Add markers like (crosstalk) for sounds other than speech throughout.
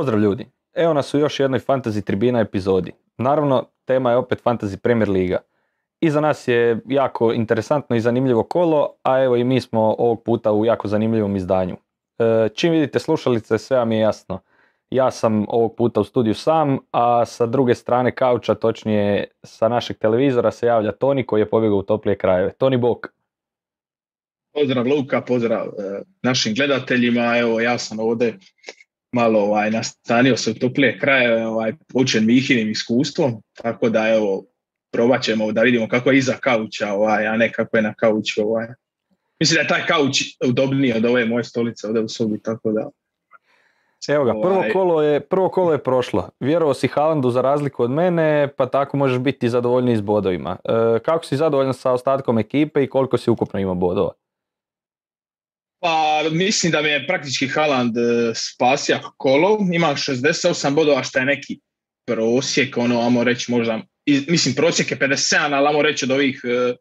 Pozdrav ljudi, evo nas u još jednoj Fantasy Tribina epizodi. Naravno, tema je opet Fantasy Premier Liga. Iza nas je jako interesantno i zanimljivo kolo, a evo i mi smo ovog puta u jako zanimljivom izdanju. E, čim vidite slušalice, sve vam je jasno. Ja sam ovog puta u studiju sam, a sa druge strane kauča, točnije sa našeg televizora, se javlja Toni koji je pobjegao u toplije krajeve. Toni Bok. Pozdrav Luka, pozdrav e, našim gledateljima. Evo ja sam ovdje malo ovaj, nastanio se u toplije kraje, ovaj, učen Mihinim iskustvom, tako da evo, probat ćemo da vidimo kako je iza kauča, ovaj, a ne kako je na kauču. Ovaj. Mislim da je taj kauč udobniji od ove moje stolice ovdje u sobi, tako da... Evo ga, prvo Ovaj- kolo, je, prvo kolo je prošlo. Vjerovao si Haalandu za razliku od mene, pa tako možeš biti zadovoljniji s bodovima. E, kako si zadovoljan sa ostatkom ekipe i koliko si ukupno imao bodova? Pa mislim da mi je praktički Haaland e, spasija kolo, ima 68 bodova što je neki prosjek, ono, ajmo reći možda, mislim prosjek je 57, ali ajmo reći od ovih e,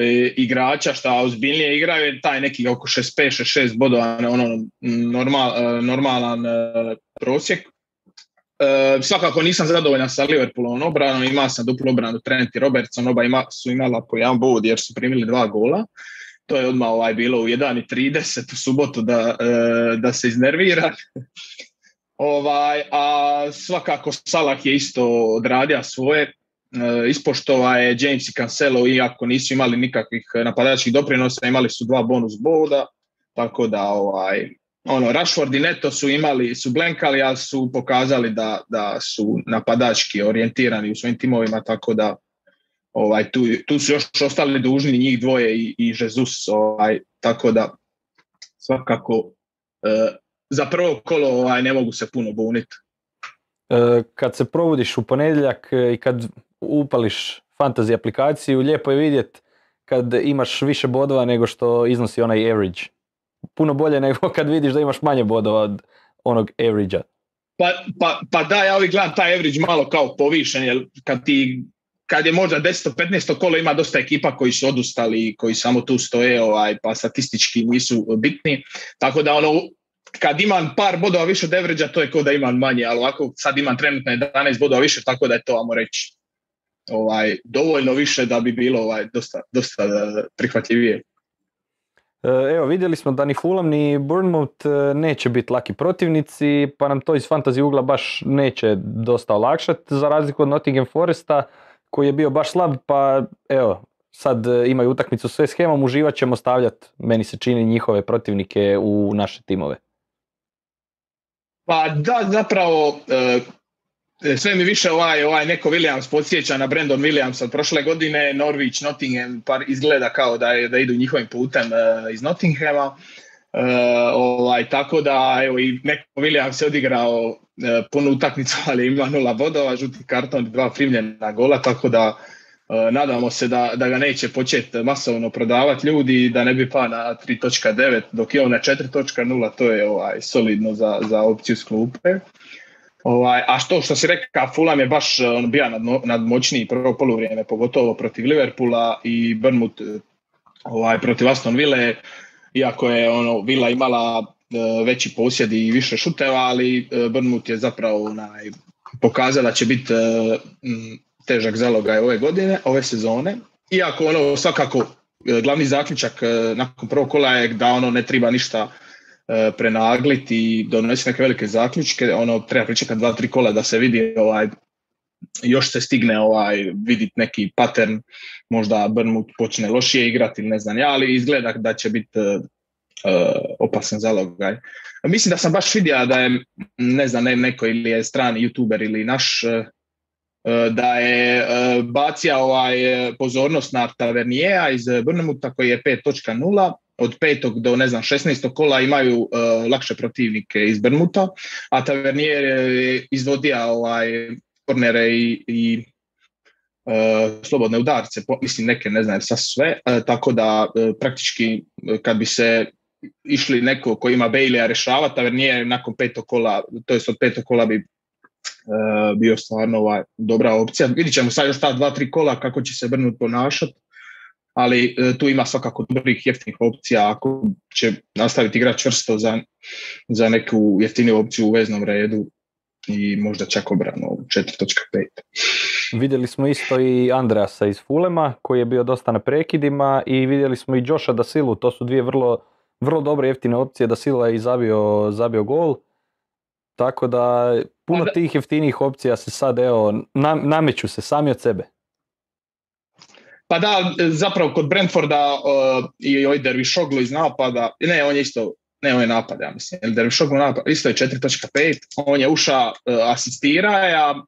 e, igrača šta ozbiljnije igraju, taj neki oko 65-66 bodova, ono, normal, normalan prosjek. Svakako nisam zadovoljan sa Liverpoolom obranom, imao sam duplu obranu Trent i Robertson, oba ima, su imala po jedan bod jer su primili dva gola to je odmah ovaj bilo u 1.30 u subotu da, e, da se iznervira. ovaj, a svakako Salah je isto odradio svoje, e, ispoštova je James i Cancelo, iako nisu imali nikakvih napadačkih doprinosa, imali su dva bonus boda, tako da ovaj, ono, Rashford i Neto su imali, su blenkali, ali su pokazali da, da su napadački orijentirani u svojim timovima, tako da ovaj, tu, tu su još ostali dužni njih dvoje i, i Jesus, ovaj, tako da svakako e, za prvo kolo ovaj, ne mogu se puno buniti. E, kad se probudiš u ponedjeljak e, i kad upališ fantasy aplikaciju, lijepo je vidjet kad imaš više bodova nego što iznosi onaj average. Puno bolje nego kad vidiš da imaš manje bodova od onog average Pa, pa, pa da, ja uvijek gledam taj average malo kao povišen, jer kad ti kad je možda 10-15 kolo ima dosta ekipa koji su odustali i koji samo tu stoje ovaj, pa statistički nisu bitni. Tako da ono, kad imam par bodova više od average to je kao da imam manje, ali ovako sad imam trenutno 11 bodova više, tako da je to, ajmo reći, ovaj, dovoljno više da bi bilo ovaj, dosta, dosta eh, prihvatljivije. E, Evo, vidjeli smo da ni Fulham ni Bournemouth e, neće biti laki protivnici, pa nam to iz fantasy ugla baš neće dosta olakšati, za razliku od Nottingham Foresta, koji je bio baš slab, pa evo, sad e, imaju utakmicu sve schemom, uživat ćemo stavljati, meni se čini, njihove protivnike u naše timove. Pa da, zapravo e, sve mi više ovaj, ovaj neko Williams podsjeća na Brandon Williams od prošle godine, Norwich, Nottingham, pa izgleda kao da, da idu njihovim putem e, iz Nottinghama. E, ovaj, tako da evo i neko Williams je odigrao e, punu utakmicu, (laughs) ali ima nula bodova, žuti karton, dva primljena gola, tako da e, nadamo se da, da ga neće početi masovno prodavati ljudi, da ne bi pa na 3.9, dok je on na 4.0, to je ovaj, solidno za, za opciju s klupe. Ovaj, a što što si rekao, Fulham je baš on bio nadmo- nadmoćniji prvo poluvrijeme, pogotovo protiv Liverpoola i Bournemouth eh, ovaj, protiv Aston Ville, iako je ono, Villa imala eh, veći posjed i više šuteva, ali eh, Bournemouth je zapravo onaj, pokazala će biti m, težak zalogaj ove godine, ove sezone. Iako ono svakako glavni zaključak nakon prvog kola je da ono ne treba ništa e, prenagliti i donesi neke velike zaključke, ono treba pričekati dva, tri kola da se vidi ovaj, još se stigne ovaj vidjeti neki pattern, možda Bournemouth počne lošije igrati ili ne znam ja, ali izgleda da će biti e, e, opasan zalogaj. Mislim da sam baš vidio da je, ne znam, ne, neko ili je strani youtuber ili naš, e, da je e, bacija ovaj, pozornost na Tavernijeja iz Bournemoutha koji je 5.0 od petog do ne znam 16. kola imaju uh, lakše protivnike iz Bermuta, a Tavernier je izvodio ovaj kornere i, i uh, slobodne udarce, po- mislim neke ne znam sa sve, uh, tako da uh, praktički uh, kad bi se išli neko ko ima Baileya rešavati, Tavernier nakon petog kola, to jest od petog kola bi uh, bio stvarno ovaj, dobra opcija. Vidit ćemo sad još ta dva, tri kola kako će se Brnut ponašati ali e, tu ima svakako dobrih jeftinih opcija ako će nastaviti igrati čvrsto za, za neku jeftiniju opciju u veznom redu i možda čak obrano 4.5. Vidjeli smo isto i Andreasa iz Fulema koji je bio dosta na prekidima i vidjeli smo i Josha da Silu, to su dvije vrlo, vrlo dobre jeftine opcije, da Sila je i zabio, zabio gol. Tako da puno tih jeftinijih opcija se sad evo nameću se sami od sebe. Pa da, zapravo kod Brentforda uh, i ovaj Dervišoglu iz napada, ne, on je isto, ne, on je napad, ja mislim, Dervišoglu napad, isto je 4.5, on je uša uh, asistira, a uh,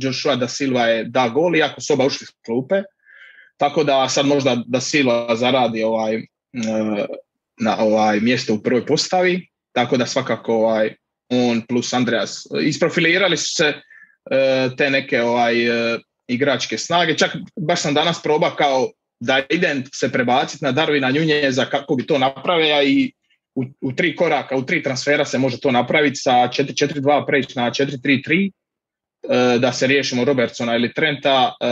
Joshua da Silva je da gol, iako su oba ušli s klupe, tako da sad možda da Silva zaradi ovaj, uh, na ovaj mjesto u prvoj postavi, tako da svakako ovaj, on plus Andreas. Isprofilirali su se te neke ovaj, igračke snage. Čak baš sam danas proba kao da idem se prebaciti na Darvina Njunjeza kako bi to napravio i u, u, tri koraka, u tri transfera se može to napraviti sa 4-4-2 preći na 4-3-3 e, da se riješimo Robertsona ili Trenta e,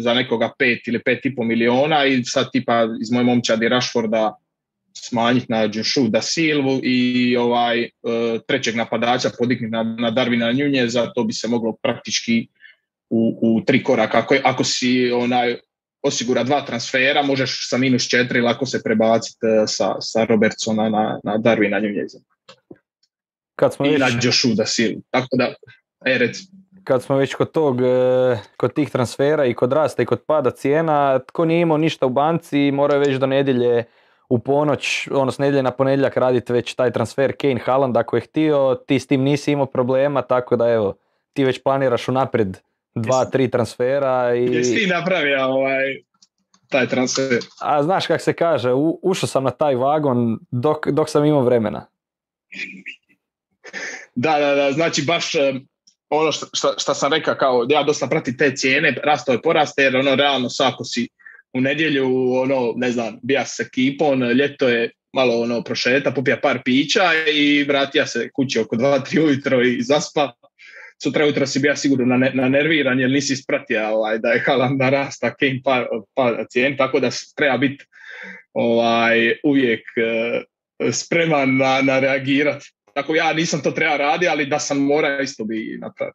za nekoga 5 ili 5,5 miliona i sad tipa iz moje momčadi Rashforda smanjiti na Joshua da Silvu i ovaj e, trećeg napadača podignuti na, na Darvina Njunjeza, to bi se moglo praktički u, u tri koraka. Ako, ako si onaj osigura dva transfera, možeš sa minus četiri lako se prebaciti e, sa, sa Robertsona na, na Darwina Njunjeza. Kad smo I već... na Joshua da Tako da, e, rec. Kad smo već kod tog, e, kod tih transfera i kod rasta i kod pada cijena, tko nije imao ništa u banci, moraju već do nedjelje u ponoć, ono s nedjelje na ponedjeljak raditi već taj transfer Kane Haaland ako je htio, ti s tim nisi imao problema, tako da evo, ti već planiraš unaprijed dva, tri transfera. I... Jesi ti napravio ovaj, taj transfer? A znaš kak se kaže, u, ušao sam na taj vagon dok, dok sam imao vremena. da, da, da, znači baš ono što, sam rekao, kao ja dosta pratim te cijene, rastao je poraste, jer ono realno svako si u nedjelju, ono, ne znam, bija s ekipom, ljeto je malo ono prošeta, popija par pića i vratija se kući oko 2-3 ujutro i zaspa sutra jutro si bija sigurno na, na nerviran jer nisi ispratio ovaj, da je Haaland narasta, Kane pa, pa cijen, tako da treba biti ovaj, uvijek uh, spreman na, na reagirati. Tako ja nisam to treba raditi, ali da sam mora isto bi napravio.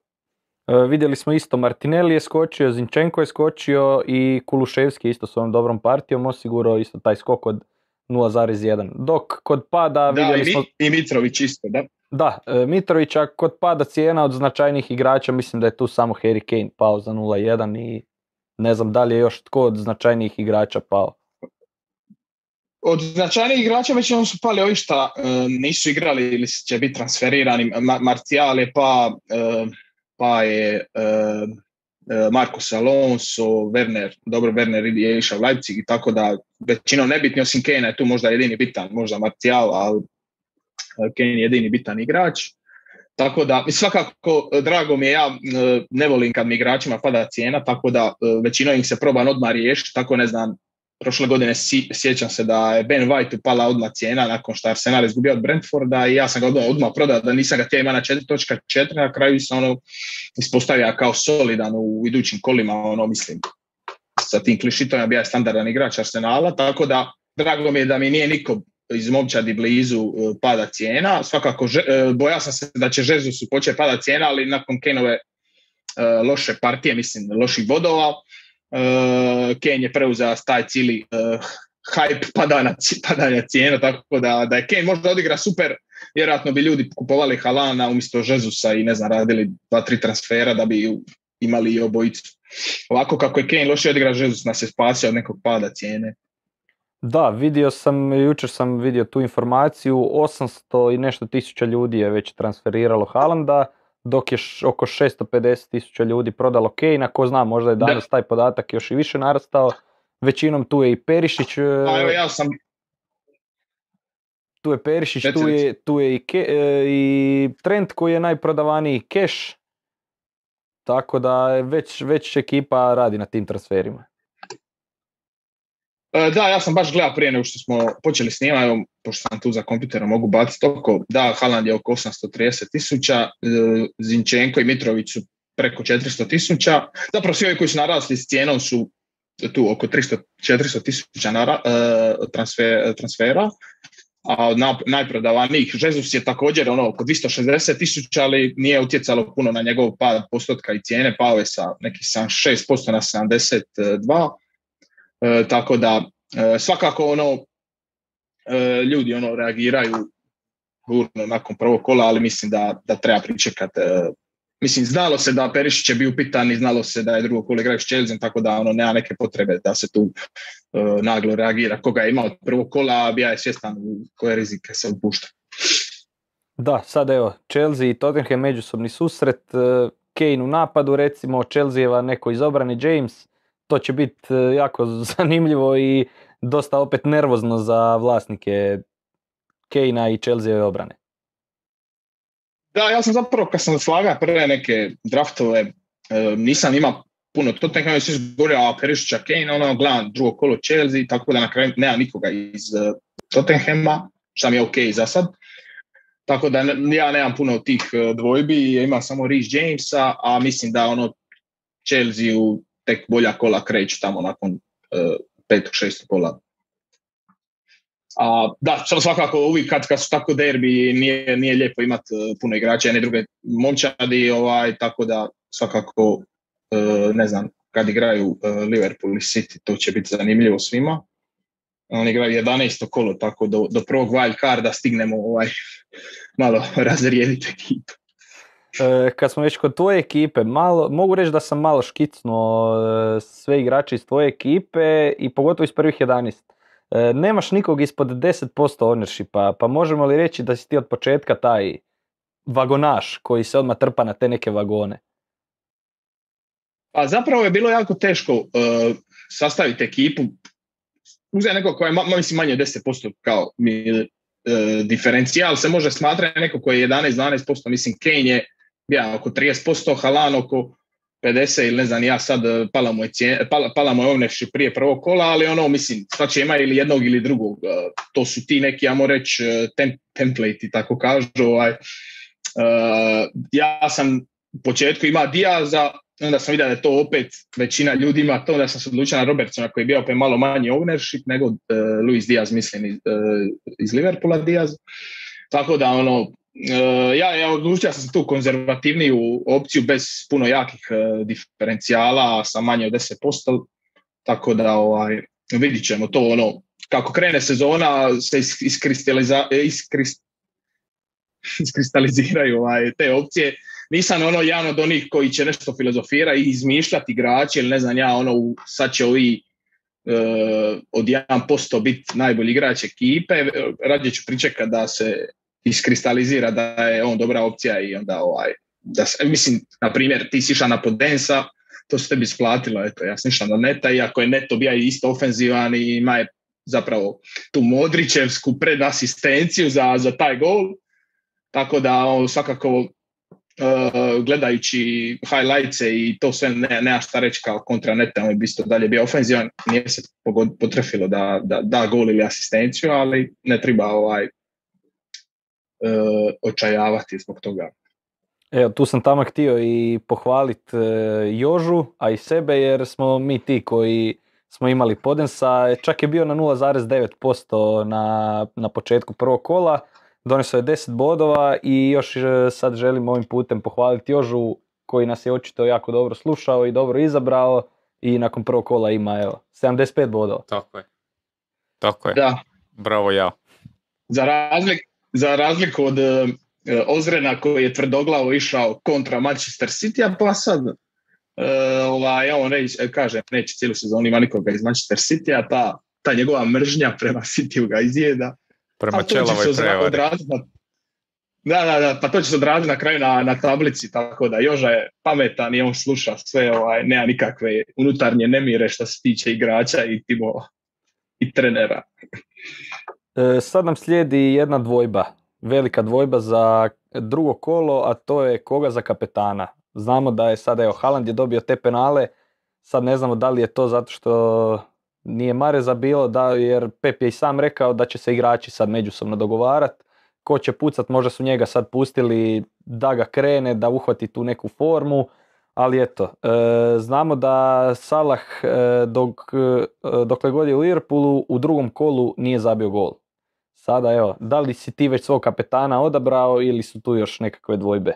Uh, vidjeli smo isto Martinelli je skočio, Zinčenko je skočio i Kuluševski isto s ovom dobrom partijom osigurao isto taj skok od 0,1. Dok kod pada da, vidjeli smo... i Mitrović isto, da. Da, e, Mitrovića kod pada cijena od značajnih igrača mislim da je tu samo Harry Kane pao za 0-1 i ne znam da li je još tko od značajnijih igrača pao. Od značajnijih igrača već su pali ovi šta e, nisu igrali ili će biti transferirani. Marcial je pa, e, pa je Marcos Alonso, Werner, dobro Werner je išao Leipzig i tako da većinom nebitni osim Kane je tu možda jedini bitan, možda Marcial, ali Kane je jedini bitan igrač. Tako da, svakako, drago mi je, ja ne volim kad mi igračima pada cijena, tako da e, većina ih se proba odmah riješiti, tako ne znam, prošle godine sjećam se da je Ben White upala odmah cijena nakon što je Arsenal izgubio od Brentforda i ja sam ga odmah, odmah prodao da nisam ga htio ima na 4.4, na kraju se ono ispostavio kao solidan u idućim kolima, ono mislim, sa tim klišitom ja je standardan igrač Arsenala, tako da drago mi je da mi nije niko iz momčadi blizu e, pada cijena. Svakako, e, boja sam se da će Žezusu početi pada cijena, ali nakon Kenove e, loše partije, mislim, loših bodova, Ken je preuzeo taj cijeli hype padanja, cijena, tako da, da je Ken možda odigra super, vjerojatno bi ljudi kupovali Halana umjesto Žezusa i ne znam, radili dva, tri transfera da bi imali i obojicu. Ovako kako je Kane loše odigra, Žezus nas je spasio od nekog pada cijene. Da, vidio sam, jučer sam vidio tu informaciju, 800 i nešto tisuća ljudi je već transferiralo Halanda, dok je oko 650 tisuća ljudi prodalo Kejna, ko zna, možda je danas taj podatak još i više narastao. Većinom tu je i Perišić. E, pa evo ja sam... Tu je Perišić, tu je, tu je i, ke, e, i Trent koji je najprodavaniji keš. Tako da već, već ekipa radi na tim transferima. E, da, ja sam baš gledao prije nego što smo počeli snimati, pošto sam tu za kompjuterom mogu baciti oko, da, Haaland je oko 830 tisuća, e, Zinčenko i Mitrović su preko 400 tisuća. Zapravo svi ovi koji su narasli s cijenom su tu oko 300-400 tisuća transfera, a od najprodavanijih Jesus je također ono oko 260 tisuća, ali nije utjecalo puno na njegov pad postotka i cijene, pao je sa nekih 6% na 72, e, tako da e, svakako ono e, ljudi ono reagiraju burno nakon prvog kola, ali mislim da, da treba pričekati Mislim, znalo se da Perišić je bio upitan i znalo se da je drugo kolo s Chelsea, tako da ono nema neke potrebe da se tu naglo reagira. Koga je imao od prvog kola, bija je svjestan u koje rizike se upušta. Da, sad evo, Chelsea i Tottenham međusobni susret, Kane u napadu, recimo Chelseava neko iz obrane James, to će biti uh, jako (laughs) zanimljivo i dosta opet nervozno za vlasnike Kane i Chelsea obrane. Da, ja sam zapravo kad sam slaga prve neke draftove, e, nisam imao puno Tottenham, svi govorio, a Perišića Kane, ono, gledam drugo kolo Chelsea, tako da na kraju nema nikoga iz uh, Tottenhama, što mi je ok za sad. Tako da ja nemam puno tih dvojbi, ima samo Rhys Jamesa, a mislim da ono Chelsea u tek bolja kola kreću tamo nakon uh, petog, šestog kola a, da, svakako uvijek kad, kad su tako derbi nije, nije lijepo imati e, puno igrača, jedne druge momčadi, ovaj, tako da svakako e, ne znam, kad igraju e, Liverpool i City, to će biti zanimljivo svima. Oni igraju 11. kolo, tako do, do prvog wild carda stignemo ovaj, (laughs) malo razrijediti ekipu. Kad smo već kod tvoje ekipe, malo, mogu reći da sam malo škicnuo sve igrače iz tvoje ekipe i pogotovo iz prvih 11. E, nemaš nikog ispod 10% ownershipa, pa možemo li reći da si ti od početka taj vagonaš koji se odmah trpa na te neke vagone? Pa zapravo je bilo jako teško uh, sastaviti ekipu. Uzeti neko koji je mislim manje od 10% kao mi, uh, diferencijal se može smatrati neko koji je 11-12%, mislim Kane je ja, oko 30%, Halan oko 50 ili ne znam ja sad e, pala mu je, pala, pala mu je prije prvog kola, ali ono mislim će ima ili jednog ili drugog. E, to su ti neki, ja reći, e, tem, template tako kažu. Ovaj. ja sam u početku ima Diaza, onda sam vidio da je to opet većina ljudi ima to, onda sam se odlučio na Robertsona koji je bio opet malo manji ownership nego uh, Luis Diaz, mislim, iz, iz Liverpoola Diaz. Tako da ono, ja, ja odlučio sam tu konzervativniju opciju bez puno jakih eh, diferencijala sa manje od 10%, tako da ovaj, vidit ćemo to ono, kako krene sezona se (laughs) iskristaliziraju ovaj, te opcije. Nisam ono jedan od onih koji će nešto filozofira i izmišljati igrače ili ne znam ja ono sad će ovi uh, od 1% biti najbolji igrač ekipe, radije ću pričekati da se iskristalizira da je on dobra opcija i onda ovaj, da se, mislim, na primjer, ti si išao na Podensa, to se tebi isplatilo, eto, ja sam išao na Neta, iako je Neto bio isto ofenzivan i ima je zapravo tu Modrićevsku predasistenciju za, za taj gol, tako da on svakako uh, gledajući highlights i to sve ne, nema šta reći kao kontra Neta, on bi isto dalje bio ofenzivan, nije se potrefilo da, da, da gol ili asistenciju, ali ne treba ovaj, očajavati zbog toga. Evo, tu sam tamo htio i pohvaliti uh, Jožu, a i sebe, jer smo mi ti koji smo imali Podensa, čak je bio na 0,9% na, na početku prvog kola, donesao je 10 bodova i još e, sad želim ovim putem pohvaliti Jožu koji nas je očito jako dobro slušao i dobro izabrao i nakon prvog kola ima evo 75 bodova. Tako je. Tako je. Da. Bravo ja. Za razliku, za razliku od uh, Ozrena koji je tvrdoglavo išao kontra Manchester City, pa sad uh, ovaj, on reći, kaže, neće cijelu sezonu ima nikoga iz Manchester City, a ta, ta njegova mržnja prema (laughs) City ga izjeda. Prema Čelovoj prevari. Da, da, da, pa to će se odraziti na kraju na, na tablici, tako da Joža je pametan i on sluša sve, ovaj, nema nikakve unutarnje nemire što se tiče igrača i timova i trenera. E, sad nam slijedi jedna dvojba, velika dvojba za drugo kolo, a to je koga za kapetana. Znamo da je sada, evo, Haaland je dobio te penale, sad ne znamo da li je to zato što nije Mareza bilo, da, jer Pep je i sam rekao da će se igrači sad međusobno dogovarat. Ko će pucat, možda su njega sad pustili da ga krene, da uhvati tu neku formu, Ali eto, znamo da Salah dok, dokle god je u Liverpoolu u drugom kolu nije zabio gol. Sada evo, da li si ti već svog kapetana odabrao ili su tu još nekakve dvojbe?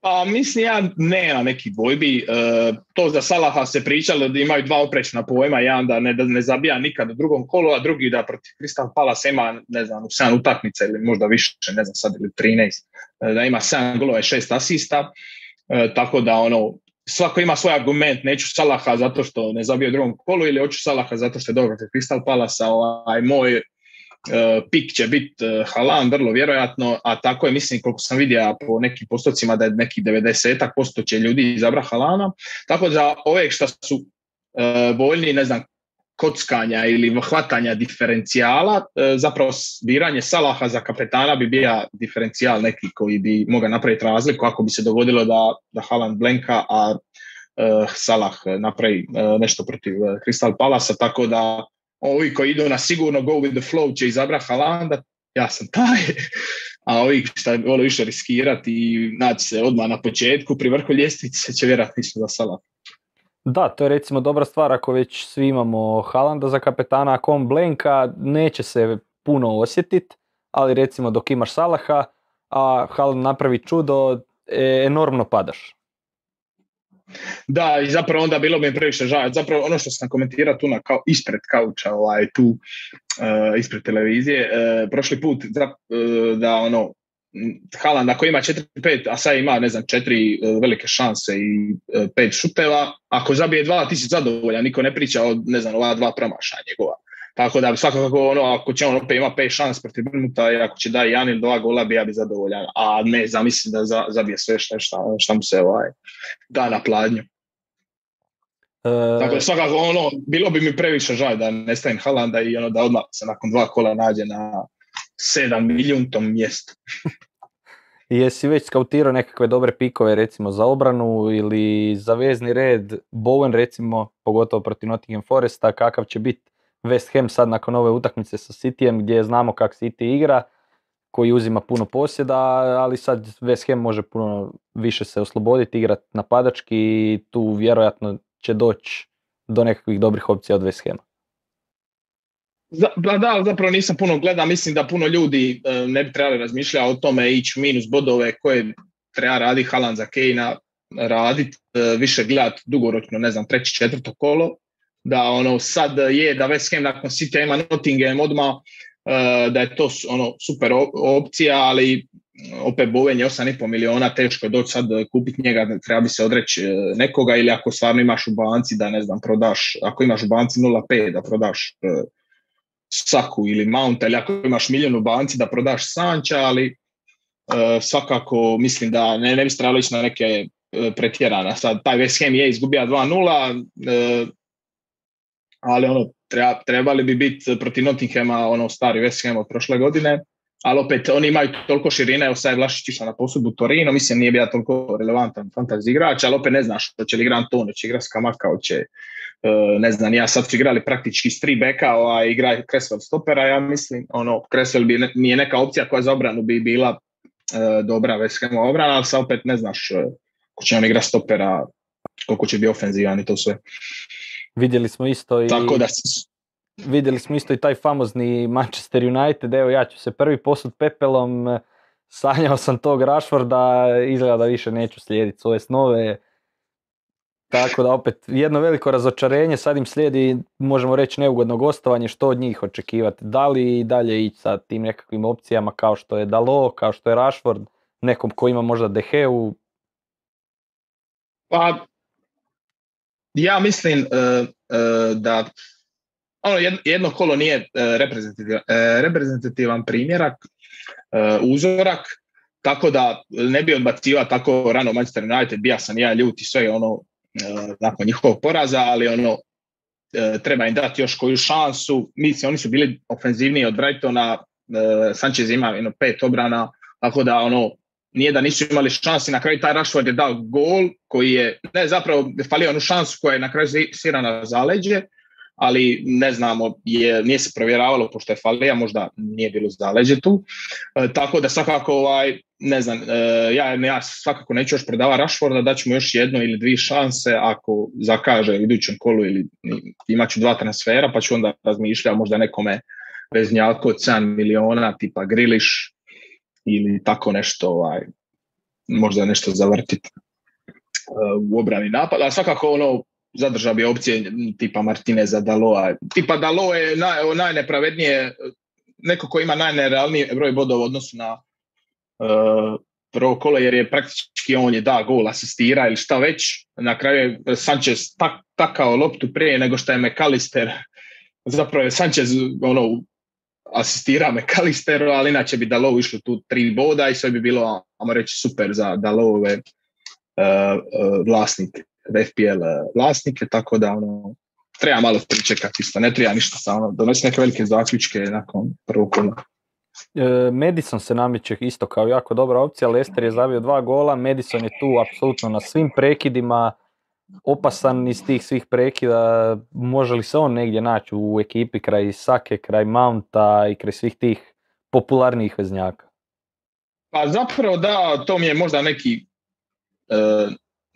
Pa mislim ja nema nekih dvojbi. E, to za Salaha se pričalo da imaju dva oprečna pojma, jedan da ne, da ne zabija nikad u drugom kolu, a drugi da protiv Crystal Palace ima, ne znam, u 7 utakmica ili možda više, ne znam sad ili 13, e, da ima 7 golova i 6 asista. E, tako da ono, svako ima svoj argument, neću Salaha zato što ne zabio drugom kolu ili hoću Salaha zato što je dobro protiv Crystal Palace, ovaj moj E, pik će biti e, Halan, vrlo vjerojatno, a tako je, mislim, koliko sam vidio po nekim postocima da je neki 90 posto će ljudi izabra Halana, tako da ove što su e, voljni, ne znam, kockanja ili hvatanja diferencijala, zapravo biranje Salaha za kapetana bi bio diferencijal neki koji bi mogao napraviti razliku ako bi se dogodilo da, da Haaland blenka, a Salah napravi nešto protiv Crystal Palasa, tako da ovi koji idu na sigurno go with the flow će izabrati Halanda, ja sam taj, a ovi što vole više riskirati i naći se odmah na početku pri vrhu ljestvice će vjerojatno ići za Salah. Da, to je recimo dobra stvar ako već svi imamo Halanda za kapetana, ako on blenka neće se puno osjetiti, ali recimo dok imaš Salaha, a Haaland napravi čudo, e, enormno padaš. Da, i zapravo onda bilo bi mi previše žao. Zapravo ono što sam komentirao tu na kao, ispred kauča, ovaj, tu uh, ispred televizije, uh, prošli put uh, da ono, Haaland ako ima 4-5, a sad ima ne znam četiri velike šanse i pet šuteva, ako zabije dva ti si zadovoljan, niko ne priča o ne znam ova dva promašaja njegova. Tako da svakako ono, ako će on opet ima pet šans protiv Brnuta i ako će da jedan ili dva gola bi ja bi zadovoljan. A ne, zamislim da za, zabije sve šta, šta, mu se ovaj, da na pladnju. E... svakako ono, bilo bi mi previše žal da nestajem Halanda i ono da odmah se nakon dva kola nađe na sedam milijuntom mjestu. (laughs) Jesi već skautirao nekakve dobre pikove recimo za obranu ili za vezni red Bowen recimo, pogotovo protiv Nottingham Foresta, kakav će biti West Ham sad nakon ove utakmice sa Cityjem gdje znamo kak City igra, koji uzima puno posjeda, ali sad West Ham može puno više se osloboditi, igrati napadački i tu vjerojatno će doći do nekakvih dobrih opcija od West Hama. Da, zapravo nisam puno gleda, mislim da puno ljudi e, ne bi trebali razmišljati o tome ići minus bodove koje treba radi Halan za Kejna raditi, e, više gledati dugoročno, ne znam, treći, četvrto kolo, da ono sad je da West Ham nakon City ima Nottingham odmah, uh, da je to ono super opcija, ali opet Boven je 8,5 miliona, teško je doći sad kupiti njega, treba bi se odreći e, nekoga ili ako stvarno imaš u banci da ne znam, prodaš, ako imaš u banci 0,5 da prodaš Saku ili Mount ili ako imaš milijun u banci da prodaš Sanča, ali svakako mislim da ne, ne bi trebalo na neke pretjerana. Sad taj West Ham je izgubio 2-0, ali ono, treba, trebali bi biti protiv Nottinghama ono stari West Ham od prošle godine, ali opet oni imaju toliko širine, evo sad je Vlašić išao na posudbu Torino, mislim nije bio toliko relevantan fantasy igrač, ali opet ne znaš hoće li igra Antone, će igra Skamaka, hoće e, ne znam, ja sad su igrali praktički s tri beka, a igra Kresvel stopera, ja mislim, ono, Kresvel bi nije neka opcija koja za obranu bi bila e, dobra West obrana, ali sad opet ne znaš uh, ko će on igra stopera, koliko će biti ofenzivan i to sve. Vidjeli smo isto i... Tako da... Vidjeli smo isto i taj famozni Manchester United, evo ja ću se prvi posud pepelom, sanjao sam tog Rashforda, izgleda da više neću slijediti svoje snove. Tako da opet jedno veliko razočarenje, sad im slijedi, možemo reći, neugodno gostovanje, što od njih očekivati. Da li i dalje ići sa tim nekakvim opcijama kao što je Dalo, kao što je Rashford, nekom ko ima možda Deheu? Pa ja mislim uh, da ono jedno kolo nije e, reprezentativan, reprezentativan primjerak, uzorak, tako da ne bi odbacivao tako rano Manchester United, bija sam ja ljut i sve ono nakon njihovog poraza, ali ono treba im dati još koju šansu. Mislim, oni su bili ofenzivniji od Brightona, Sanchez ima jedno pet obrana, tako da ono nije da nisu imali šansi, na kraju taj Rashford je dao gol koji je, ne zapravo falio onu šansu koja je na kraju sira na zaleđe, ali ne znamo, je, nije se provjeravalo pošto je falija, možda nije bilo zaleđe tu. E, tako da svakako, ovaj, ne znam, e, ja, ja svakako neću još predava Rashforda, da ćemo još jedno ili dvije šanse ako zakaže u idućem kolu ili imat ću dva transfera, pa ću onda razmišljati možda nekome veznjako od 7 miliona, tipa Griliš ili tako nešto, ovaj, možda nešto zavrtiti u obrani napada, a svakako ono zadržao bi opcije tipa Martineza, Daloa. Tipa Dalo je naj, najnepravednije, neko ko ima najnerealniji broj bodova u odnosu na uh, prvo kolo, jer je praktički on je da gol, asistira ili šta već. Na kraju je Sanchez tak, takao loptu prije nego što je McAllister zapravo je Sanchez ono, asistira McAllisteru, ali inače bi Dalo išlo tu tri boda i sve bi bilo, ajmo reći, super za Dalove uh, uh, vlasnike. FPL vlasnike, tako da ono, treba malo pričekati isto, ne treba ništa samo donosi neke velike zaključke nakon prvog kola. E, Madison se namiče isto kao jako dobra opcija, Lester je zavio dva gola, Madison je tu apsolutno na svim prekidima, opasan iz tih svih prekida, može li se on negdje naći u ekipi kraj Sake, kraj Mounta i kraj svih tih popularnijih veznjaka? Pa zapravo da, to mi je možda neki e,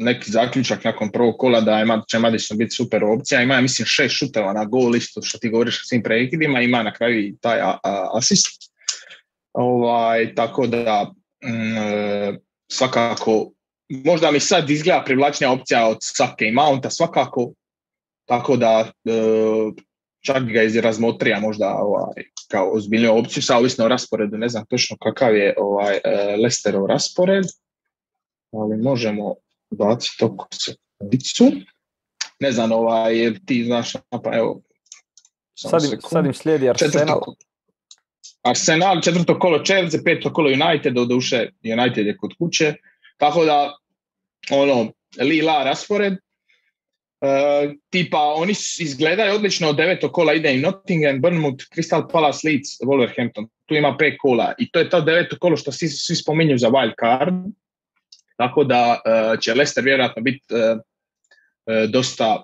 neki zaključak nakon prvog kola da je će Madison biti super opcija. Ima, mislim, šest šuteva na gol isto što ti govoriš sa svim prekidima. Ima na kraju i taj asist. Ovaj, tako da mm, e, svakako možda mi sad izgleda privlačnija opcija od Sake i Mounta svakako. Tako da e, čak ga izrazmotrija možda ovaj, kao ozbiljnu opciju, sa ovisno o rasporedu, ne znam točno kakav je ovaj, e, Lesterov raspored, ali možemo baciti oko sekundicu. Ne znam, ovaj, ti znaš, pa evo, sad im, sad im slijedi Arsenal. Četvrto, Arsenal, četvrto kolo Chelsea, peto kolo United, do duše United je kod kuće. Tako da, ono, lila raspored. E, tipa, oni izgledaju odlično od devetog kola ide im Nottingham, Bournemouth, Crystal Palace, Leeds, Wolverhampton. Tu ima pet kola i to je to deveto kolo što svi, svi spominju za wild card. Tako da e, će Leicester vjerojatno biti e, e, dosta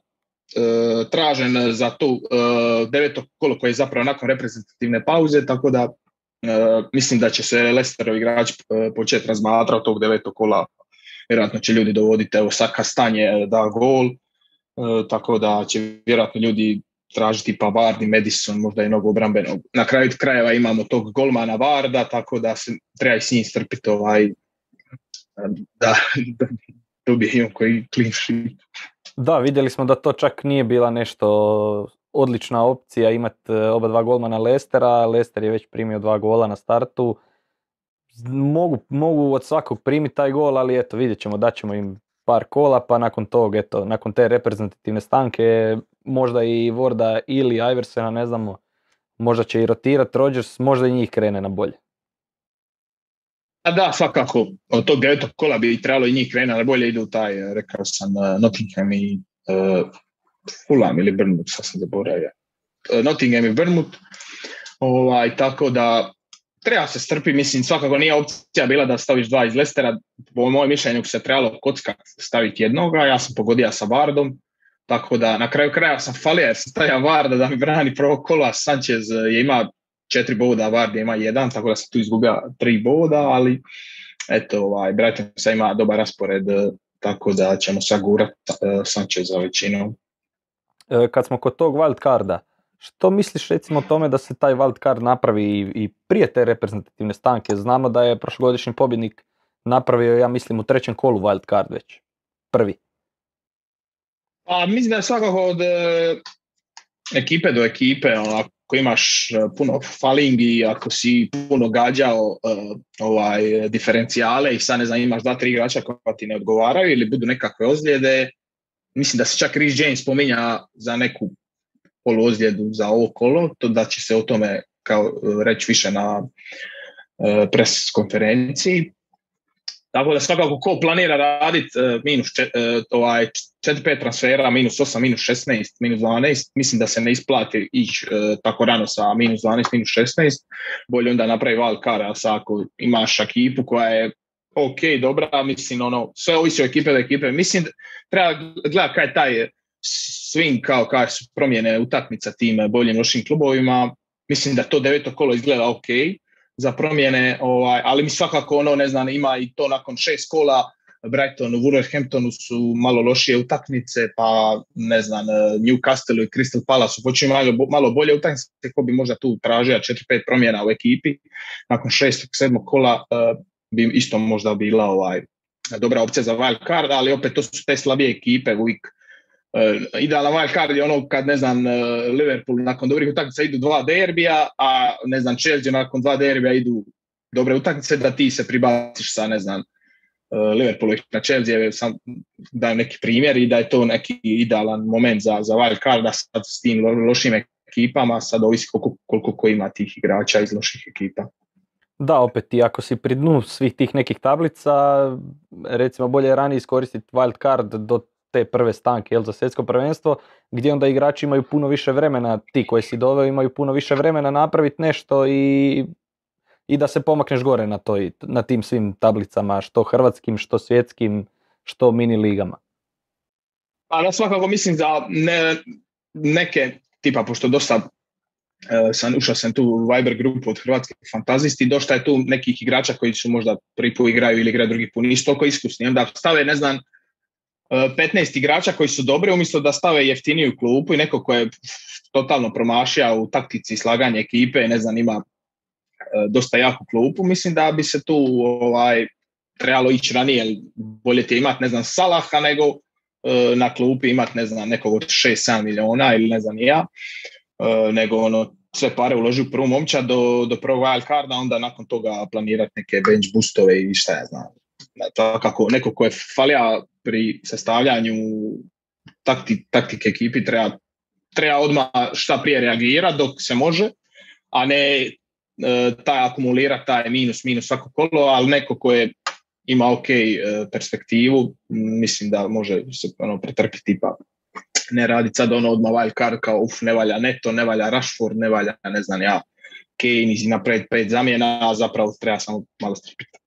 tražen za to deveto kolo koje je zapravo nakon reprezentativne pauze, tako da mislim da će se Leicesterov igrač početi razmatrati tog devetog kola. Vjerojatno će ljudi dovoditi, evo Saka stanje da gol, tako da će vjerojatno ljudi tražiti pa Vardi, Madison, možda i mnogo obrambenog. Na kraju krajeva imamo tog golmana Varda, tako da se treba i s njim strpiti ovaj, da, (laughs) da dobijemo koji clean sheet. Da, vidjeli smo da to čak nije bila nešto odlična opcija imati e, oba dva golmana Lestera. Lester je već primio dva gola na startu. Mogu, mogu od svakog primiti taj gol, ali eto vidjet ćemo da ćemo im par kola, pa nakon tog, eto, nakon te reprezentativne stanke, možda i Vorda ili Iversena, ne znamo, možda će i rotirati Rodgers, možda i njih krene na bolje. A da, svakako, od tog devetog kola bi trebalo i njih krenuti, ali bolje idu taj, eh, rekao sam, uh, Nottingham i uh, Fulham ili Bournemouth, sad sam zaboravio. Nottingham i Bournemouth, ovaj, tako da treba se strpi, mislim, svakako nije opcija bila da staviš dva iz Lestera, po mojem mišljenju se trebalo kocka staviti jednoga, ja sam pogodio sa Vardom, tako da na kraju kraja sam falio jer sam stavio Varda da mi brani prvo kola, Sanchez je ima četiri boda, Vardy ima jedan, tako da se tu izgubio tri boda, ali eto, ovaj, Brighton sad ima dobar raspored, e, tako da ćemo sad gurat e, za većinu. E, kad smo kod tog wild carda, što misliš recimo o tome da se taj wild card napravi i prije te reprezentativne stanke? Znamo da je prošlogodišnji pobjednik napravio, ja mislim, u trećem kolu wild card već. Prvi. Pa mislim da je svakako od ekipe do ekipe, ako imaš e, puno falingi, ako si puno gađao uh, ovaj, diferencijale i sad ne znam, imaš dva, tri igrača koja ti ne odgovaraju ili budu nekakve ozljede, mislim da se čak Rhys James spominja za neku poluozljedu za ovo kolo, to da će se o tome kao reći više na pres konferenciji. Tako da svakako ko planira raditi uh, minus čet, uh, ovaj 4-5 transfera, minus 8, minus 16, minus 12, mislim da se ne isplati ići uh, tako rano sa minus 12, minus 16, bolje onda napravi wild card, a sa ako imaš ekipu koja je ok, dobra, mislim ono, sve ovisi o ekipe do ekipe, mislim treba gledati kaj taj swing kao kao su promjene utakmica tim boljim lošim klubovima. Mislim da to deveto kolo izgleda ok za promjene, ovaj, ali mi svakako ono, ne znam, ima i to nakon šest kola, Brighton u Wolverhamptonu su malo lošije utakmice, pa ne znam, Newcastle i Crystal Palace su počeli malo, malo bolje utakmice, ko bi možda tu tražio 4-5 promjena u ekipi. Nakon šestog, sedmog kola uh, bi isto možda bila ovaj, dobra opcija za wild card, ali opet to su te slabije ekipe uvijek idealan wild card je ono kad, ne znam, uh, Liverpool nakon dobrih utakmica idu dva derbija, a ne znam, Chelsea nakon dva derbija idu dobre utakmice, da ti se pribaciš sa, ne znam, uh, Liverpoolu na Chelsea, sam dajem neki primjer i da je to neki idealan moment za, za wild card, da sad s tim lošim ekipama, sad ovisi koliko, koliko ko ima tih igrača iz loših ekipa. Da, opet i ako si pri dnu svih tih nekih tablica, recimo bolje je ranije iskoristiti wild card do te prve stanke jel, za svjetsko prvenstvo, gdje onda igrači imaju puno više vremena, ti koji si doveo imaju puno više vremena napraviti nešto i, i da se pomakneš gore na, toj, na tim svim tablicama, što hrvatskim, što svjetskim, što mini ligama. Pa da svakako mislim da ne, neke, tipa pošto dosta e, sam, ušao sam tu u Viber grupu od hrvatskih fantazisti, dosta je tu nekih igrača koji su možda prvi igraju ili igraju drugi put, nisu toliko iskusni, onda stave, ne znam, 15 igrača koji su dobri umjesto da stave jeftiniju klupu i neko ko je totalno promašija u taktici slaganja ekipe, ne znam, ima e, dosta jaku klupu, mislim da bi se tu ovaj, trebalo ići ranije, bolje ti imati, ne znam, Salaha nego e, na klupi imati, ne znam, nekog od 6-7 miliona ili ne znam ja, e, nego ono, sve pare uloži u prvu momča do, do prvog wild carda, onda nakon toga planirati neke bench boostove i šta ja znam. kako neko ko je falija pri sastavljanju takti, taktike ekipi treba, treba odmah šta prije reagirati dok se može, a ne e, taj akumulirati taj minus, minus svako kolo, ali neko ko je ima ok e, perspektivu, mislim da može se ono, pretrpiti pa ne raditi sad ono odmah wild card kao uf, ne valja Neto, ne valja Rashford, ne valja ne znam ja Kane i napred pet zamjena, a zapravo treba samo malo strpiti.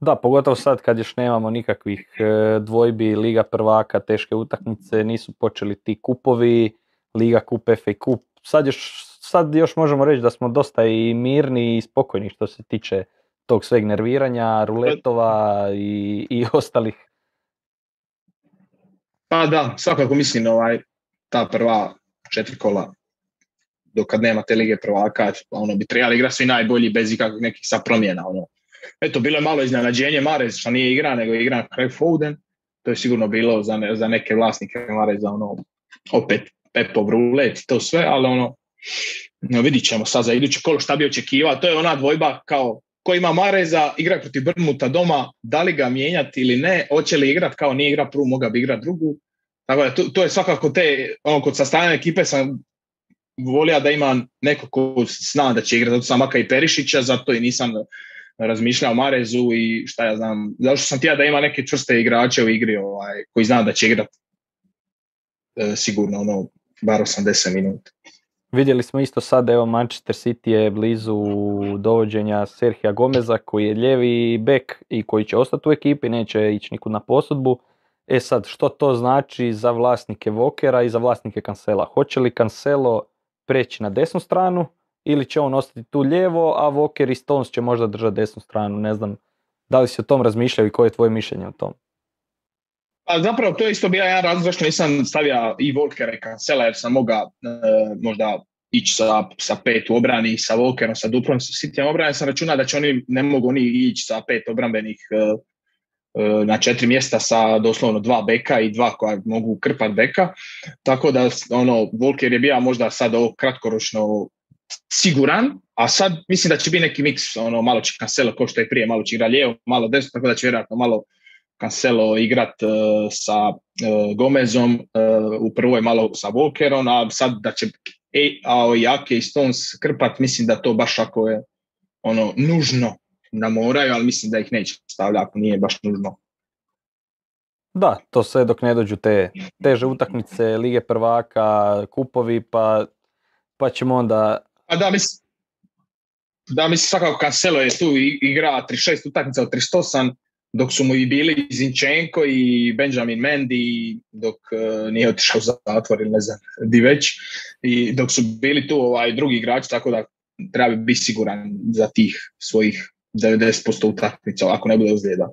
Da, pogotovo sad kad još nemamo nikakvih e, dvojbi, Liga prvaka, teške utakmice, nisu počeli ti kupovi, Liga kup, FA kup. Sad još, sad još možemo reći da smo dosta i mirni i spokojni što se tiče tog sveg nerviranja, ruletova i, i ostalih. Pa da, svakako mislim ovaj, ta prva četiri kola dok nema te lige prvaka, ono bi trebali igrati svi najbolji bez ikakvih nekih sa promjena. Ono eto, bilo je malo iznenađenje Marez, što nije igra, nego je igra Craig Foden. To je sigurno bilo za, ne, za neke vlasnike Mareza, ono, opet Pepo Brulet to sve, ali ono, no, vidit ćemo sad za iduće kolo šta bi očekivao. To je ona dvojba kao ko ima Mareza, igra protiv Brmuta doma, da li ga mijenjati ili ne, hoće li igrat kao nije igra prvu, moga bi igrat drugu. Tako da, to, to je svakako te, ono, kod sastavljanja ekipe sam volio da ima neko ko zna da će igrati, zato sam Maka i Perišića, zato i nisam razmišljao o Marezu i šta ja znam, zašto sam tija da ima neke čvrste igrače u igri ovaj, koji zna da će igrati e, sigurno ono, bar 80 minuta. Vidjeli smo isto sad, evo Manchester City je blizu dovođenja Serhija Gomeza koji je ljevi bek i koji će ostati u ekipi, neće ići nikud na posudbu. E sad, što to znači za vlasnike Vokera i za vlasnike Kansela? Hoće li Kanselo preći na desnu stranu ili će on ostati tu lijevo, a Walker i Stones će možda držati desnu stranu, ne znam. Da li si o tom razmišljao i koje je tvoje mišljenje o tom? Pa zapravo to je isto bio jedan razlog zašto nisam stavio i Walkera i Cancela jer sam mogao e, možda ići sa, sa pet u obrani, sa Walkerom, sa Duplom, sa Cityjem obrani, sam računao da će oni, ne mogu oni ići sa pet obrambenih e, e, na četiri mjesta sa doslovno dva beka i dva koja mogu krpat beka. Tako da ono, Volker je bio možda sad ovo kratkoročno siguran, a sad mislim da će biti neki miks, ono, malo će Cancelo ko što je prije, malo će igra lijevo, malo desno, tako da će vjerojatno malo Cancelo igrat uh, sa uh, Gomezom, uh, u prvoj malo sa Walkerom, a sad da će e, a i Ake i Stones krpat, mislim da to baš ako je ono nužno da moraju, ali mislim da ih neće stavljati ako nije baš nužno. Da, to sve dok ne dođu te teže utakmice, lige prvaka, kupovi, pa, pa ćemo onda a da, mislim, da, mislim svakako Cancelo je tu igra 36 utakmica od 38, dok su mu i bili Zinčenko i Benjamin Mendy, dok uh, nije otišao u zatvor ili ne znam di već, i dok su bili tu ovaj drugi igrači, tako da treba biti siguran za tih svojih 90% utakmica, ako ne bude ozljeda.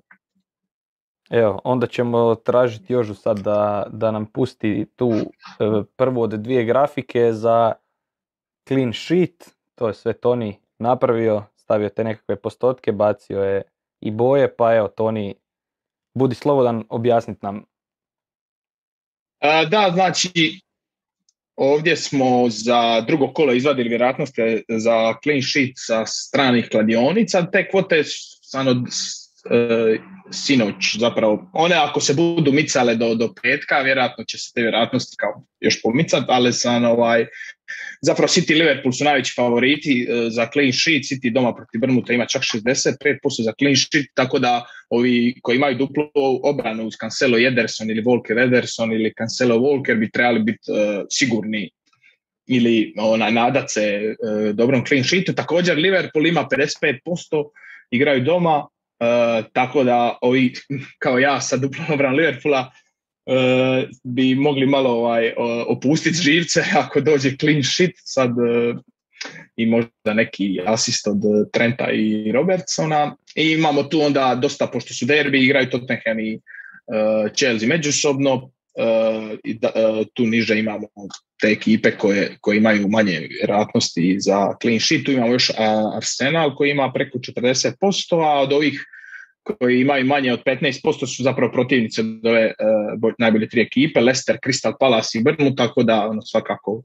Evo, onda ćemo tražiti Jožu sad da, da nam pusti tu e, prvu od dvije grafike za clean sheet, to je sve Toni napravio, stavio te nekakve postotke, bacio je i boje, pa evo Toni, budi slobodan objasniti nam. da, znači ovdje smo za drugo kolo izvadili vjerojatnosti za clean sheet sa stranih kladionica, te kvote stvarno E, sinoć zapravo. One ako se budu micale do, do petka, vjerojatno će se te vjerojatnosti kao još pomicati, ali sam ovaj, zapravo City Liverpool su najveći favoriti e, za clean sheet, City doma protiv Brnuta ima čak 65% za clean sheet, tako da ovi koji imaju duplu obranu uz Cancelo Ederson ili Volker Ederson ili Cancelo Volker bi trebali biti uh, sigurni ili onaj nadat se dobrom clean sheetu. Također Liverpool ima 55%, igraju doma, E, tako da ovi kao ja sa duplom obran Liverpoola bi mogli malo ovaj, opustiti živce (laughs) ako dođe clean shit sad uh, i možda neki asist od Trenta i Robertsona i imamo tu onda dosta pošto su derbi igraju Tottenham i Chelsea međusobno i tu niže imamo te ekipe koje, koje imaju manje vjerojatnosti za clean sheet. Tu imamo još Arsenal koji ima preko 40%, a od ovih koji imaju manje od 15% su zapravo protivnici od ove uh, najbolje tri ekipe, Leicester, Crystal Palace i Brnu, tako da ono, svakako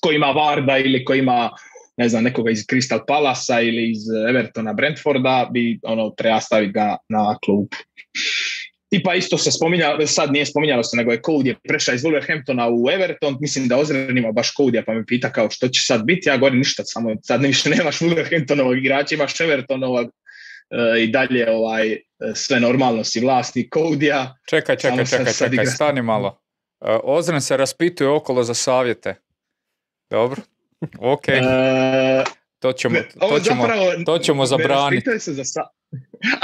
ko ima Varda ili ko ima ne znam, nekoga iz Crystal Palasa ili iz Evertona, Brentforda, bi ono, treba staviti ga na klub. I pa isto se spominja, sad nije spominjalo se, nego je Cody prešao iz Wolverhamptona u Everton, mislim da Ozren ima baš Cody, pa me pita kao što će sad biti, ja govorim ništa, samo sad više nemaš Wolverhamptonovog igrača, imaš Evertonovog i dalje ovaj, sve normalno si vlasnik Kodija. Čekaj, čekaj, čekaj, čekaj, stani malo. E, Ozren se raspituje okolo za savjete. Dobro, ok. E, to ćemo, to ćemo, to ćemo zabraniti. Ne se za sa...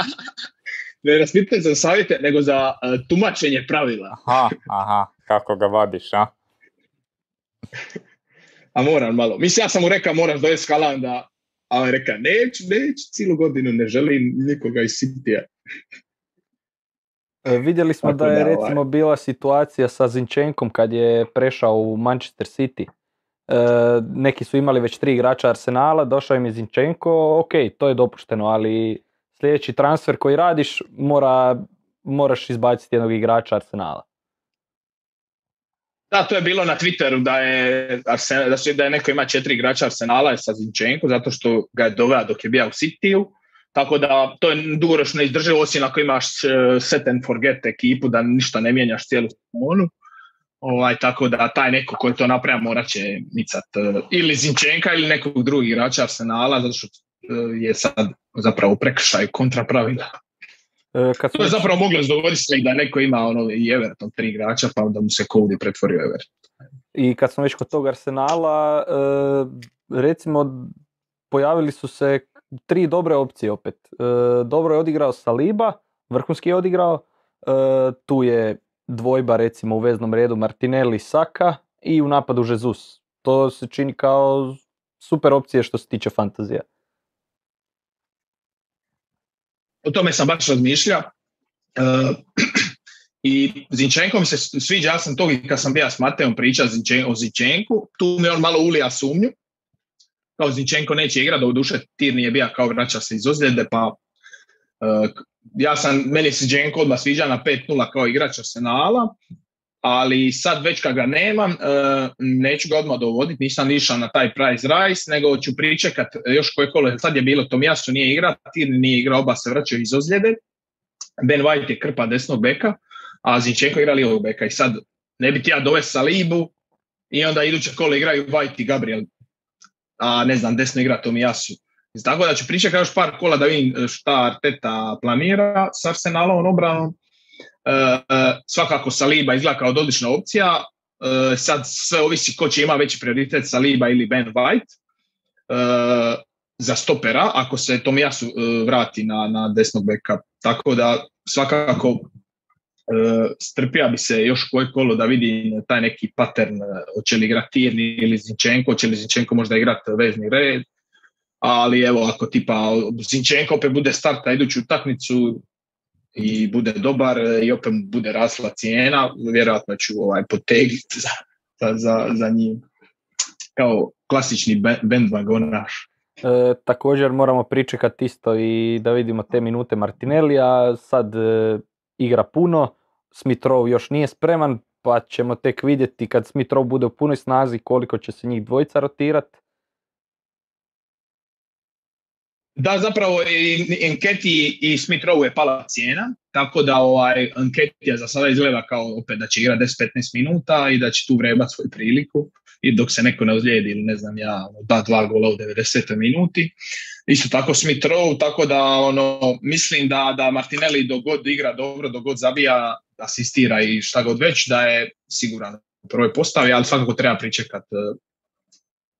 (laughs) ne raspituje se za savjete, nego za uh, tumačenje pravila. Aha, aha, kako ga vadiš, a? (laughs) a moram malo. Mislim, ja sam mu rekao, moram dojesti skalan da a on reka, neću, neću, cijelu godinu ne želim nikoga iz Citya. E, vidjeli smo da je recimo ovaj. bila situacija sa Zinčenkom kad je prešao u Manchester City. E, neki su imali već tri igrača Arsenala, došao im je Zinčenko, ok, to je dopušteno, ali sljedeći transfer koji radiš mora, moraš izbaciti jednog igrača Arsenala. Da, to je bilo na Twitteru da je, Arsenal, da, da je neko ima četiri igrača Arsenala sa Zinčenko zato što ga je doveo dok je bio u Cityu. Tako da to je dugoročno izdrživo osim ako imaš e, set and forget ekipu da ništa ne mijenjaš cijelu sezonu. Ovaj, tako da taj neko koji to napravio morat će micat e, ili Zinčenka ili nekog drugog igrača Arsenala zato što e, je sad zapravo prekršaj kontra pravila. E, kad to je zapravo moglo se da neko ima ono i Everton tri igrača pa da mu se Cody pretvorio Everton. I kad smo već kod tog Arsenala, e, recimo pojavili su se tri dobre opcije opet. E, dobro je odigrao Saliba, vrhunski je odigrao, tu je dvojba recimo u veznom redu Martinelli, Saka i u napadu Jesus. To se čini kao super opcije što se tiče fantazija. O tome sam baš razmišljao. Uh, (clears throat) I Zinčenko mi se sviđa, ja sam to i kad sam bio s Mateom pričao o Zinčenku, tu mi on malo ulija sumnju. Kao Zinčenko neće igrati, do duše Tir nije bio kao vraća se iz ozljede, pa uh, ja sam, meni se Zinčenko odmah sviđa na 5-0 kao igrač Arsenala, ali sad već kad ga nemam, e, neću ga odmah dovoditi, nisam išao na taj price rise, nego ću pričekat još koje kolo, sad je bilo Tomijasu nije igra, Tir nije igra, oba se vraćaju iz ozljede, Ben White je krpa desnog beka, a Zinčenko igra lijevog beka i sad ne bi ti ja dovesti Salibu i onda iduće kolo igraju White i Gabriel, a ne znam, desno igra Tomijasu. Tako da ću pričekati još par kola da vidim šta Arteta planira s Arsenalom obranom svakako Saliba izgleda kao odlična opcija. E, sad sve ovisi ko će ima veći prioritet Saliba ili Ben White. Za stopera, ako se Tomijasu vrati na, na desnog beka. Tako da svakako strpija bi se još koje kolo da vidi taj neki pattern, hoće li igrati Tirni ili Zinčenko, hoće li Zinčenko možda igrati vezni red, ali evo ako tipa Zinčenko opet bude starta iduću utakmicu i bude dobar i opet bude rasla cijena, vjerojatno ću ovaj potegnuti za, za, za njim kao klasični bandwagonaš. E, također moramo pričekati isto i da vidimo te minute Martinellija, sad e, igra puno, Smitrov još nije spreman, pa ćemo tek vidjeti kad Smitrov bude u punoj snazi koliko će se njih dvojica rotirati. Da, zapravo i Enketi i Smith Rowe je pala cijena, tako da ovaj Enketija za sada izgleda kao opet da će igrati 10-15 minuta i da će tu vrebati svoju priliku i dok se neko ne ozlijedi ili ne znam ja, ono, da dva gola u 90. minuti. Isto tako Smith Rowe, tako da ono, mislim da, da Martinelli dok god igra dobro, dok god zabija, asistira i šta god već, da je siguran u prvoj postavi, ali svakako treba pričekati eh,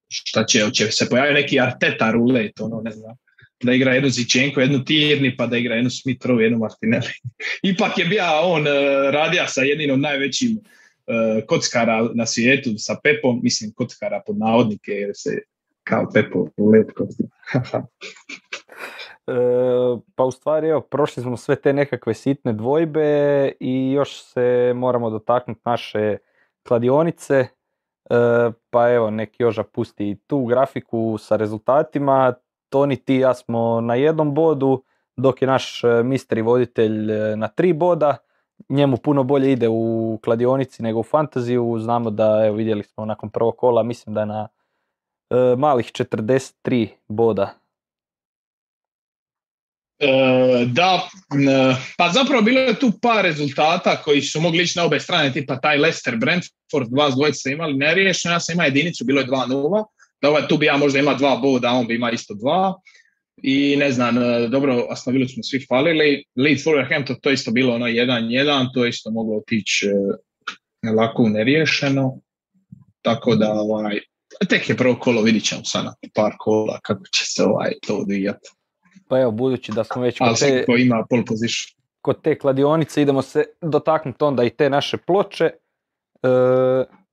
šta će, će se pojaviti neki Arteta rulet, ono, ne znam da igra jednu Zičenko, jednu Tirni, pa da igra jednu Smitrovu, jednu Martinelli. (laughs) Ipak je bio on uh, radija sa jednim od najvećim uh, kockara na svijetu, sa Pepom, mislim kockara pod navodnike, jer se kao Pepo letko. (laughs) E, pa u stvari, evo, prošli smo sve te nekakve sitne dvojbe i još se moramo dotaknuti naše kladionice. pa evo, nek Joža pusti tu grafiku sa rezultatima. Toni ti ja smo na jednom bodu, dok je naš e, misteri voditelj e, na tri boda. Njemu puno bolje ide u kladionici nego u fantaziju. Znamo da, evo vidjeli smo nakon prvog kola, mislim da je na e, malih 43 boda. da, pa zapravo bilo je tu par rezultata koji su mogli ići na obe strane, tipa taj Leicester Brentford, dva dvojice imali neriješeno, ja sam imao jedinicu, bilo je 2-0 da ovaj, tu bi ja možda ima dva boda, on bi ima isto dva. I ne znam, e, dobro, Aston Villa smo svi falili. Leeds Wolverhampton, to isto bilo ono 1-1, to isto moglo otići e, lako neriješeno. Tako da, ovaj, tek je prvo kolo, vidit ćemo sad na par kola kako će se ovaj, to odvijati. Pa evo, budući da smo već kod te, ima pole position. kod te kladionice, idemo se dotaknuti onda i te naše ploče. E,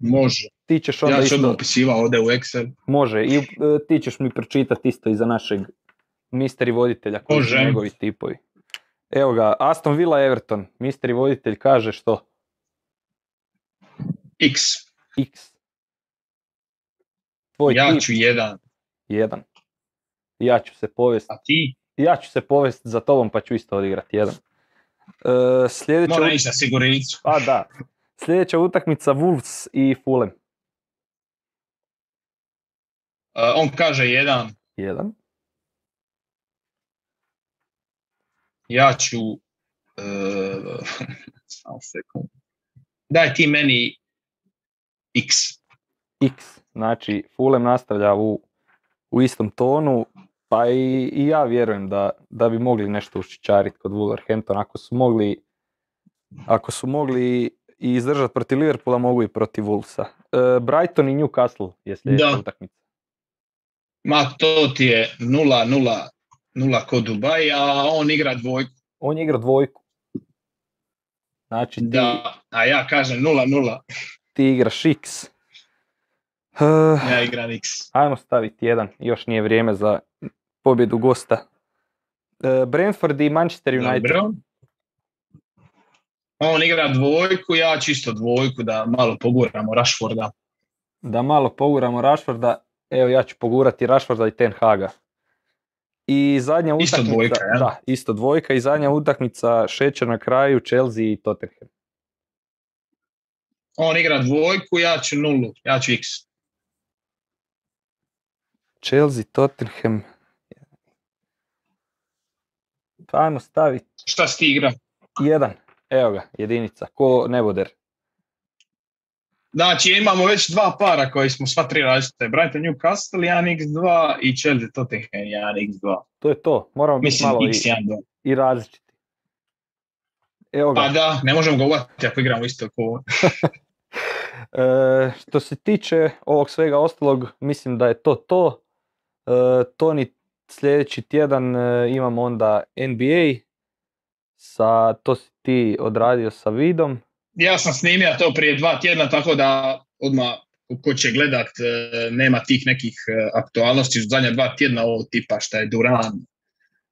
Može. Ti ćeš onda ja ću onda opisivao ovdje u Excel. Može, i e, ti ćeš mi pročitati isto iza našeg misteri voditelja koji su njegovi tipovi. Evo ga, Aston Villa Everton, misteri voditelj kaže što? X. X. Tvoj ja ću jedan. Jedan. Ja ću se povesti. A ti? Ja ću se povesti za tobom pa ću isto odigrati jedan. Uh, sljedeća... Mora ići na sigurnicu. A da. Sljedeća utakmica Wolves i Fulham. Uh, on kaže jedan. Jedan. Ja ću... (laughs) Uh, sekund. Daj ti meni x. x. Znači, Fulham nastavlja u, u istom tonu, pa i, i ja vjerujem da, da bi mogli nešto ušičariti kod Wolverhampton. Ako su mogli, ako su mogli i izdržati protiv Liverpoola, mogu i protiv Wolvesa. Uh, Brighton i Newcastle je sljedeća utakmica. Ma to ti je 0-0 kod Dubai, a on igra dvojku. On igra dvojku. Znači ti... Da, a ja kažem 0-0. Ti igraš X. Uh, ja igram X. Ajmo staviti jedan, još nije vrijeme za pobjedu gosta. Uh, Brentford i Manchester United. Dobro. On igra dvojku, ja čisto dvojku da malo poguramo Rashforda. Da malo poguramo Rashforda. Evo ja ću pogurati Rashforda i Ten Haga. I zadnja utakmica, isto dvojka, ja? da, isto dvojka i zadnja utakmica šeće na kraju Chelsea i Tottenham. On igra dvojku, ja ću nulu, ja ću x. Chelsea, Tottenham. Ajmo staviti. Šta si ti igra? Jedan. Evo ga, jedinica. Ko neboder. Znači imamo već dva para koji smo sva tri različite. Brighton Newcastle 1x2 i Chelsea Tottenham 1x2. To je to. Moramo biti malo i, i različiti. Evo ga. Pa da, ne možemo govoriti ako igramo isto ko (laughs) e, što se tiče ovog svega ostalog, mislim da je to to. E, Toni sljedeći tjedan e, imamo onda NBA, sa, to si ti odradio sa vidom. Ja sam snimio to prije dva tjedna, tako da odmah ko će gledat, e, nema tih nekih e, aktualnosti u zadnja dva tjedna ovo tipa šta je Duran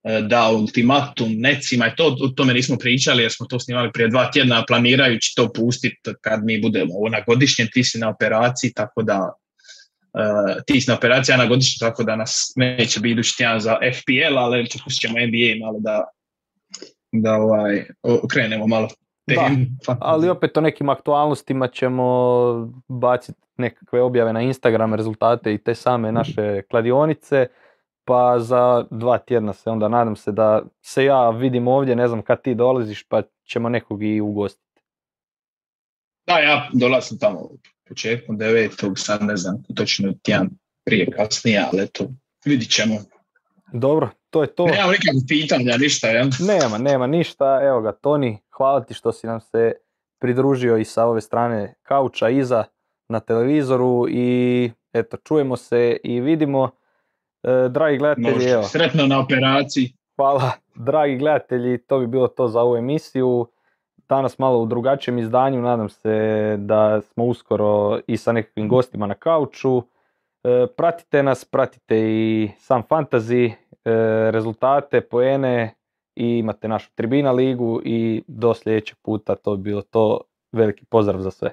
e, da ultimatum necima i to, o tome nismo pričali jer smo to snimali prije dva tjedna planirajući to pustiti kad mi budemo na godišnjem, ti si na operaciji tako da ti si na operaciji na godišnjem tako da nas neće biti idući tjedan za FPL ali pustit ćemo NBA malo da da ovaj, okrenemo malo da, ali opet o nekim aktualnostima ćemo baciti nekakve objave na Instagram, rezultate i te same naše kladionice, pa za dva tjedna se onda nadam se da se ja vidim ovdje, ne znam kad ti dolaziš, pa ćemo nekog i ugostiti. Da, ja dolazim tamo početkom devetog, sad ne znam točno tjedan prije kasnije, ali eto, vidit ćemo. Dobro, to je to. Nema nikakvih pitanja, ništa, jel? Nema, nema ništa. Evo ga, Toni, hvala ti što si nam se pridružio i sa ove strane kauča iza na televizoru i eto, čujemo se i vidimo. E, dragi gledatelji, evo. Sretno na operaciji. Hvala, dragi gledatelji, to bi bilo to za ovu emisiju. Danas malo u drugačijem izdanju, nadam se da smo uskoro i sa nekakvim gostima na kauču. E, pratite nas, pratite i sam fantasy, e, rezultate, poene i imate našu Tribina ligu i do sljedećeg puta to bi bilo to. Veliki pozdrav za sve.